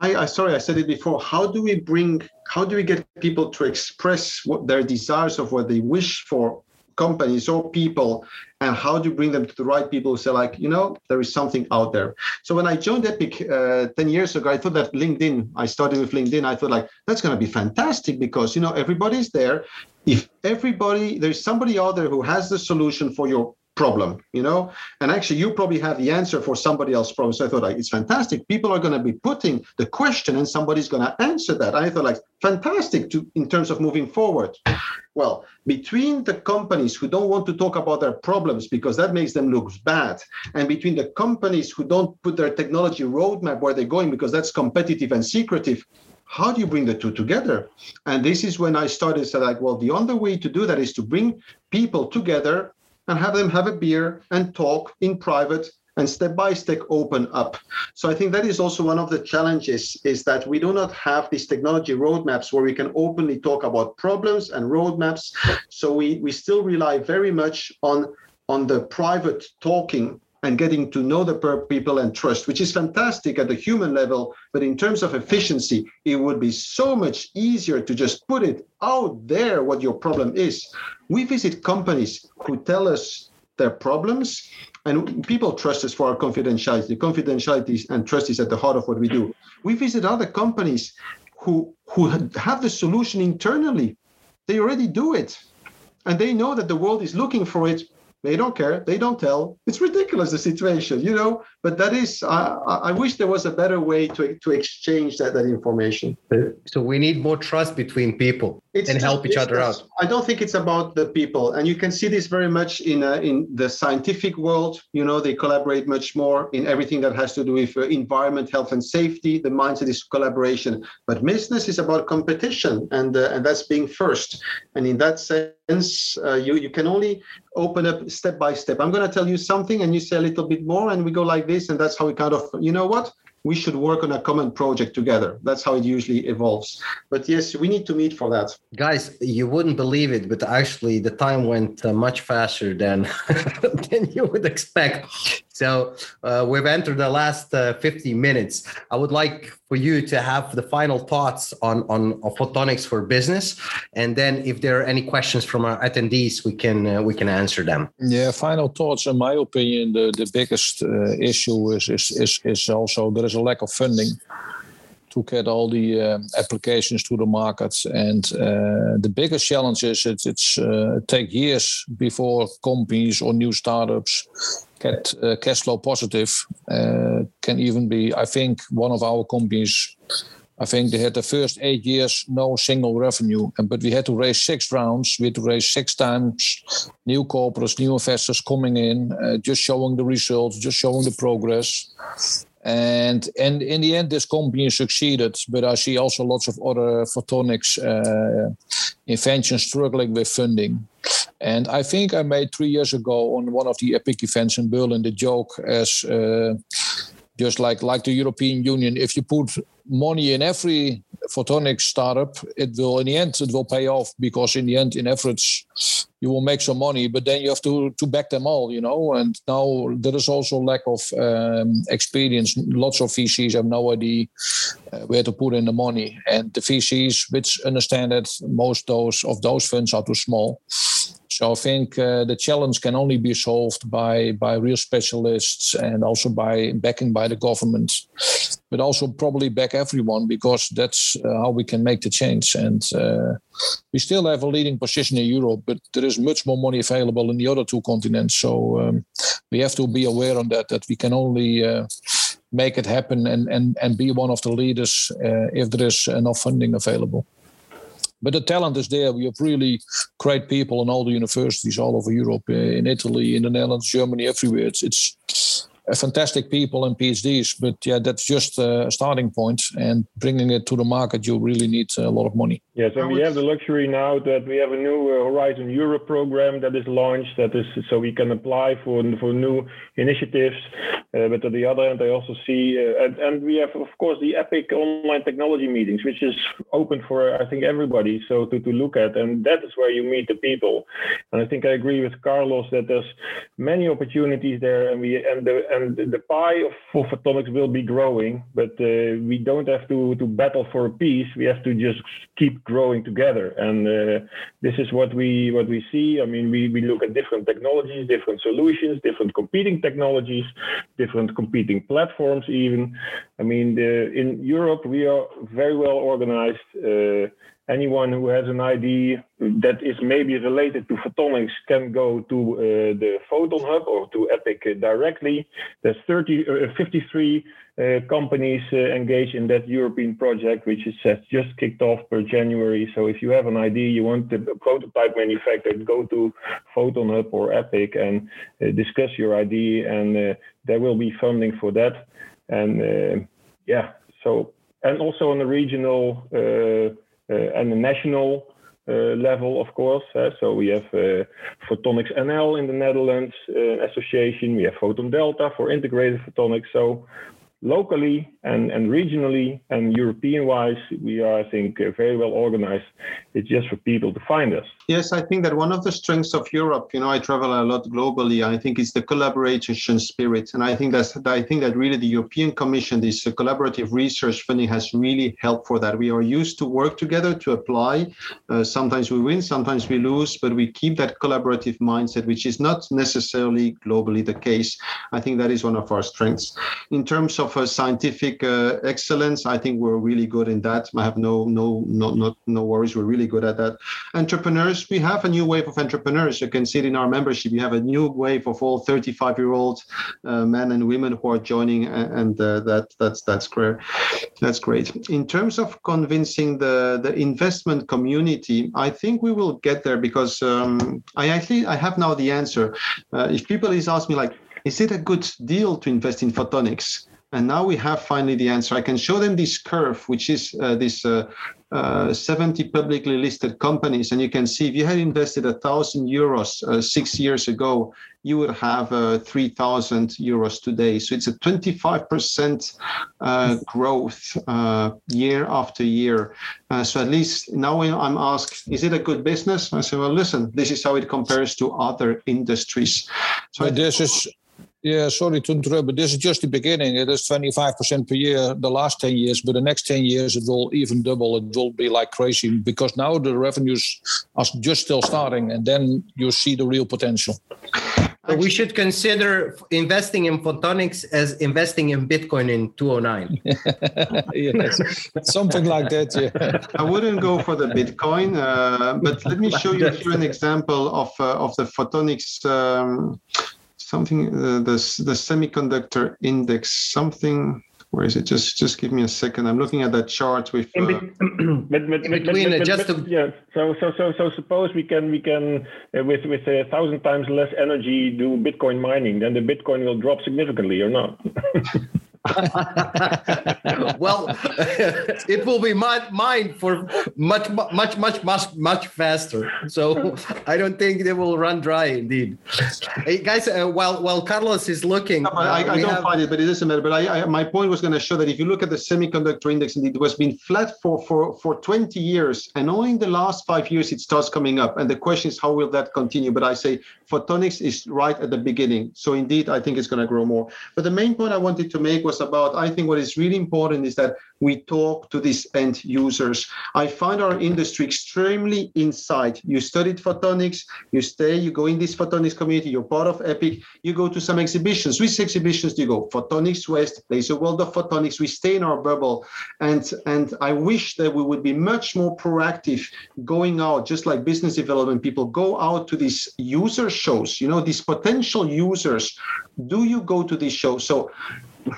I, I sorry, I said it before. How do we bring? How do we get people to express what their desires of what they wish for companies or people and how do you bring them to the right people who say like you know there is something out there so when i joined epic uh, 10 years ago i thought that linkedin i started with linkedin i thought like that's going to be fantastic because you know everybody's there if everybody there's somebody out there who has the solution for your problem you know? And actually you probably have the answer for somebody else's problem. So i thought like it's fantastic. People are going to be putting the question and somebody's going to answer that. I thought like fantastic to in terms of moving forward. Well between the companies who don't want to talk about their problems because that makes them look bad and between the companies who don't put their technology roadmap where they're going because that's competitive and secretive how do you bring the two together? And this is when i started to like well the only way to do that is to bring people together and have them have a beer and talk in private and step by step open up. So I think that is also one of the challenges is that we do not have these technology roadmaps where we can openly talk about problems and roadmaps. So we, we still rely very much on, on the private talking and getting to know the people and trust, which is fantastic at the human level. But in terms of efficiency, it would be so much easier to just put it out there what your problem is. We visit companies who tell us their problems, and people trust us for our confidentiality. Confidentiality and trust is at the heart of what we do. We visit other companies who, who have the solution internally. They already do it. And they know that the world is looking for it they don't care. They don't tell. It's ridiculous the situation, you know. But that is, I, I wish there was a better way to to exchange that that information. So we need more trust between people it's and help each other out. I don't think it's about the people, and you can see this very much in uh, in the scientific world. You know, they collaborate much more in everything that has to do with uh, environment, health, and safety. The mindset is collaboration, but business is about competition, and uh, and that's being first. And in that sense, uh, you you can only open up step by step. I'm going to tell you something, and you say a little bit more, and we go like this, and that's how we kind of, you know what? we should work on a common project together. That's how it usually evolves. But yes, we need to meet for that. Guys, you wouldn't believe it, but actually the time went uh, much faster than *laughs* than you would expect. So uh, we've entered the last uh, 50 minutes. I would like for you to have the final thoughts on, on, on photonics for business, and then if there are any questions from our attendees, we can uh, we can answer them. Yeah, final thoughts. In my opinion, the the biggest uh, issue is, is is is also there is a lack of funding to get all the uh, applications to the market. And uh, the biggest challenge is it, it's uh, take years before companies or new startups get uh, cash flow positive. Uh, can even be, I think, one of our companies. I think they had the first eight years no single revenue, and but we had to raise six rounds. We had to raise six times. New corporates, new investors coming in, uh, just showing the results, just showing the progress and and in the end this company succeeded but i see also lots of other photonics uh, inventions struggling with funding. And i think i made three years ago on one of the epic events in berlin the joke as uh, just like like the european union if you put money in every photonics startup it will in the end it will pay off because in the end in average you will make some money, but then you have to to back them all, you know. And now there is also lack of um, experience. Lots of VCs have no idea uh, where to put in the money, and the VCs which understand that most those of those funds are too small. So I think uh, the challenge can only be solved by by real specialists and also by backing by the government, but also probably back everyone because that's uh, how we can make the change. And uh, we still have a leading position in Europe, but there is much more money available in the other two continents. So um, we have to be aware on that that we can only uh, make it happen and and and be one of the leaders uh, if there is enough funding available but the talent is there. We have really great people in all the universities all over Europe, uh, in Italy, in the Netherlands, Germany, everywhere. It's, it's fantastic people and PhDs, but yeah, that's just a starting point. And bringing it to the market, you really need a lot of money. Yes, and we have the luxury now that we have a new uh, Horizon Europe program that is launched. That is so we can apply for for new initiatives. Uh, but on the other hand, I also see, uh, and, and we have of course the Epic online technology meetings, which is open for I think everybody. So to to look at, and that is where you meet the people. And I think I agree with Carlos that there's many opportunities there, and we and the and the pie of, for photonics will be growing, but uh, we don't have to to battle for a piece. We have to just keep growing together, and uh, this is what we what we see. I mean, we we look at different technologies, different solutions, different competing technologies, different competing platforms. Even, I mean, the, in Europe we are very well organized. Uh, anyone who has an idea that is maybe related to photonics can go to uh, the Photon Hub or to EPIC directly. There's 30, uh, 53 uh, companies uh, engaged in that European project, which is uh, just kicked off per January. So if you have an idea, you want the prototype manufacturer, go to Photon Hub or EPIC and uh, discuss your idea, and there will be funding for that. And yeah, so and also on the regional and the national uh, level, of course. So we have uh, Photonics NL in the Netherlands association. We have Photon Delta for integrated photonics. So locally and, and regionally and European wise, we are, I think, uh, very well organized. It's just for people to find us. Yes, I think that one of the strengths of Europe, you know, I travel a lot globally. I think it's the collaboration spirit, and I think that's I think that really the European Commission, this uh, collaborative research funding, has really helped for that. We are used to work together to apply. Uh, sometimes we win, sometimes we lose, but we keep that collaborative mindset, which is not necessarily globally the case. I think that is one of our strengths. In terms of uh, scientific uh, excellence, I think we're really good in that. I have no no no no no worries. We're really good at that. Entrepreneurs, we have a new wave of entrepreneurs. You can see it in our membership. We have a new wave of all 35 year old uh, men and women who are joining, and that that's that's great. That's great. In terms of convincing the the investment community, I think we will get there because um, I actually I have now the answer. Uh, if people is ask me like, is it a good deal to invest in photonics? And now we have finally the answer. I can show them this curve, which is uh, this uh, uh, 70 publicly listed companies. And you can see if you had invested a thousand euros uh, six years ago, you would have uh, 3,000 euros today. So it's a 25% uh, growth year after year. so at least now I'm asked, is it a good business? I say, well, listen, this is how it compares to other industries. So this is yeah, sorry to interrupt, but this is just the beginning. It is 25% per year the last 10 years, but the next 10 years it will even double. It will be like crazy because now the revenues are just still starting and then you see the real potential. So we should consider investing in photonics as investing in Bitcoin in 209. *laughs* yes, something like that. Yeah. I wouldn't go for the Bitcoin, uh, but let me show you here an example of uh, of the photonics. Um, something uh, the the semiconductor index something where is it? Just just give me a second. I'm looking at that chart with uh, but, but, but, between but, just yeah. So so so so suppose we can we can uh, with with a thousand times less energy do bitcoin mining then the bitcoin will drop significantly or not *laughs* *laughs* well, *laughs* it will be mine for much, much, much, much, much faster. So I don't think they will run dry. Indeed, hey guys. Uh, while while Carlos is looking, no, I, I, don't have... find it, but it doesn't matter. But I, I my point was going to show that if you look at the semiconductor index, indeed, it was been flat for for for 20 years, and only in the last five years it starts coming up. And the question is, how will that continue? But I say photonics is right at the beginning. So indeed, I think it's going to grow more. But the main point I wanted to make was about, I think what is really important is that we talk to these end users. I find our industry extremely inside. You studied photonics, you stay, you go in this photonics community, you're part of EPIC, you go to some exhibitions. Which exhibitions do you go? Photonics West, there's a world of photonics. We stay in our bubble. And, and I wish that we would be much more proactive going out, just like business development people go out to these user shows, you know, these potential users. Do you go to these shows? So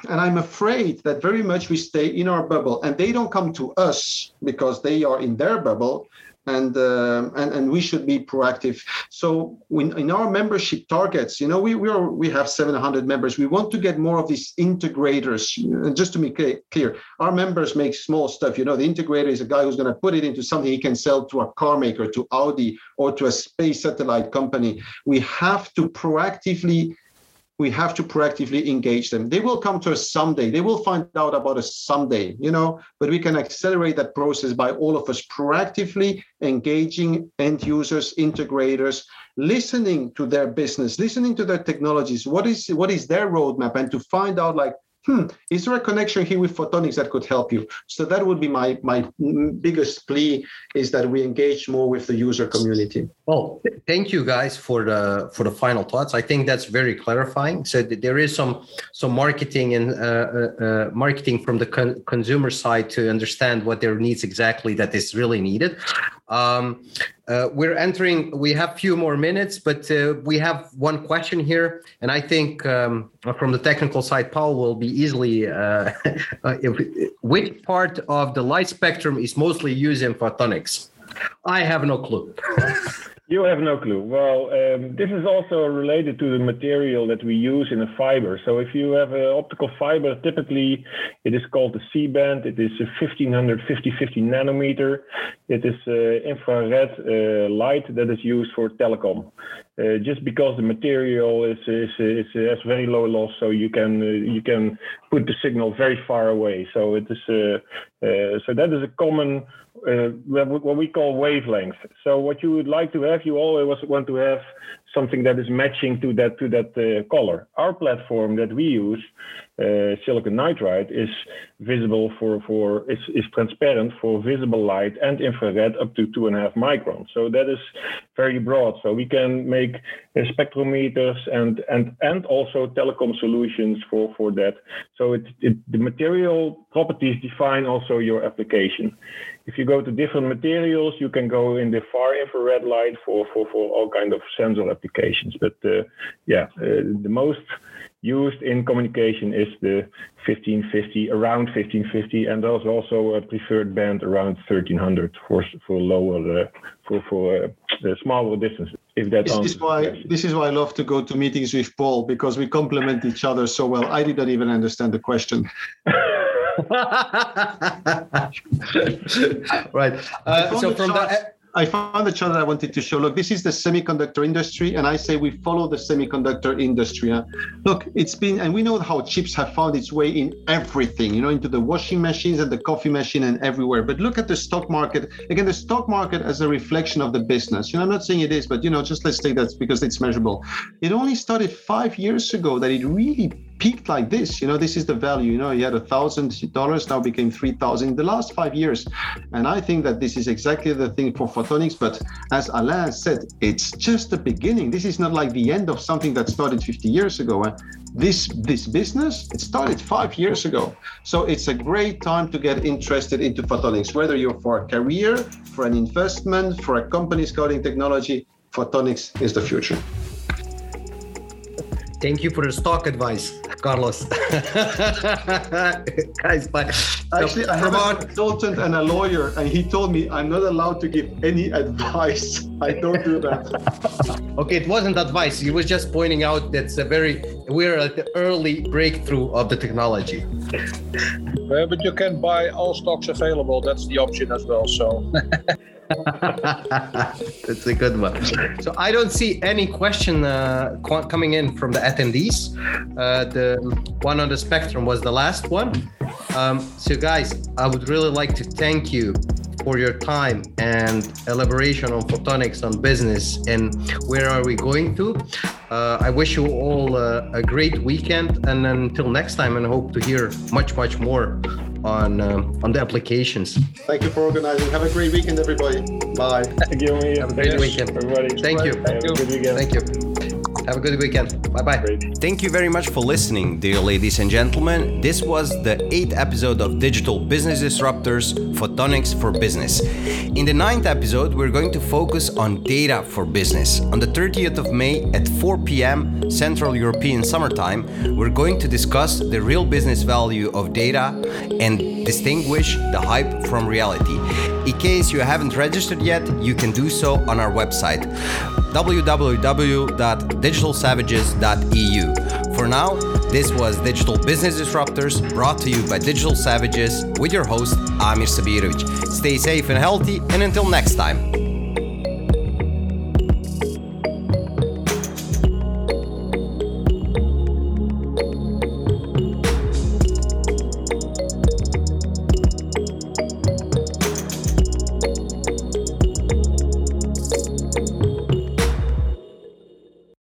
and I'm afraid that very much we stay in our bubble and they don't come to us because they are in their bubble. and um, and and we should be proactive. So when, in our membership targets, you know, we we are we have 700 members. We want to get more of these integrators. And just to be clear, our members make small stuff. You know, the integrator is a guy who's going to put it into something he can sell to a car maker, to Audi, or to a space satellite company. We have to proactively we have to proactively engage them. They will come to us someday. They will find out about us someday, you know, but we can accelerate that process by all of us proactively engaging end users, integrators, listening to their business, listening to their technologies. What is what is their roadmap? And to find out like hmm, is there a connection here with photonics that could help you? So that would be my my biggest plea is that we engage more with the user community. Well, thank you guys for the for the final thoughts. I think that's very clarifying. So there is some some marketing and uh, uh, uh, marketing from the con- consumer side to understand what their needs exactly that is really needed. Um, uh, we're entering, we have few more minutes, but uh, we have one question here. And I think um, from the technical side, Paul will be easily, uh, *laughs* uh which part of the light spectrum is mostly used in photonics? I have no clue. *laughs* You have no clue. Well, um, this is also related to the material that we use in a fiber. So if you have an optical fiber, typically it is called the C-band. It is a 1500 5050 nanometer. It is uh, infrared uh, light that is used for telecom. Uh, just because the material is, is, is, has very low loss, so you can uh, you can put the signal very far away. So it is uh, uh so that is a common uh, what we call wavelength. So what you would like to have, you always want to have something that is matching to that to that uh, color. Our platform that we use, uh, silicon nitride, is visible for for is, is transparent for visible light and infrared up to two and a half microns. So that is very broad. So we can make uh, spectrometers and and and also telecom solutions for for that. So it, it the material properties define also your application. If you go to different materials, you can go in the far infrared light for, for, for all kind of sensor applications. But uh, yeah, uh, the most used in communication is the 1550, around 1550, and there's also a preferred band around 1300 for for lower uh, for for uh, smaller distances. If that this is why this is why I love to go to meetings with Paul because we complement each other so well. I did not even understand the question. *laughs* *laughs* right. Uh, so from chart, the. I found the chart that I wanted to show. Look, this is the semiconductor industry, and I say we follow the semiconductor industry. Huh? Look, it's been, and we know how chips have found its way in everything, you know, into the washing machines and the coffee machine and everywhere. But look at the stock market. Again, the stock market as a reflection of the business. You know, I'm not saying it is, but you know, just let's take that because it's measurable. It only started five years ago that it really peaked like this. You know, this is the value. You know, you had a thousand dollars, now became three thousand in the last five years. And I think that this is exactly the thing for photonics. But as Alain said, it's just the beginning. This is not like the end of something that started 50 years ago. Eh? This this business it started five years ago. So it's a great time to get interested into photonics, whether you're for a career, for an investment, for a company scouting technology. Photonics is the future. Thank you for the stock advice, Carlos. *laughs* Guys, but actually, I have a consultant and a lawyer, and he told me I'm not allowed to give any advice. *laughs* I don't do that. *laughs* okay, it wasn't advice. He was just pointing out that's a very we're at the early breakthrough of the technology. Uh, but you can buy all stocks available. That's the option as well. So. *laughs* That's a good one. So I don't see any question uh, coming in from the attendees. Uh, the one on the spectrum was the last one. Um, so guys, I would really like to thank you for your time and elaboration on photonics, on business, and where are we going to. Uh, I wish you all uh, a great weekend, and until next time, and hope to hear much, much more on um, on the applications. Thank you for organizing. Have a great weekend, everybody. Bye. Thank you. Have a great weekend, everybody. Thank you. Thank you. Thank you. Have a good weekend. Bye bye. Thank you very much for listening, dear ladies and gentlemen. This was the eighth episode of Digital Business Disruptors Photonics for Business. In the ninth episode, we're going to focus on data for business. On the 30th of May at 4 p.m. Central European Summertime, we're going to discuss the real business value of data and distinguish the hype from reality. In case you haven't registered yet, you can do so on our website www.digitalsavages.eu. For now, this was Digital Business Disruptors brought to you by Digital Savages with your host Amir Sabirovic. Stay safe and healthy, and until next time.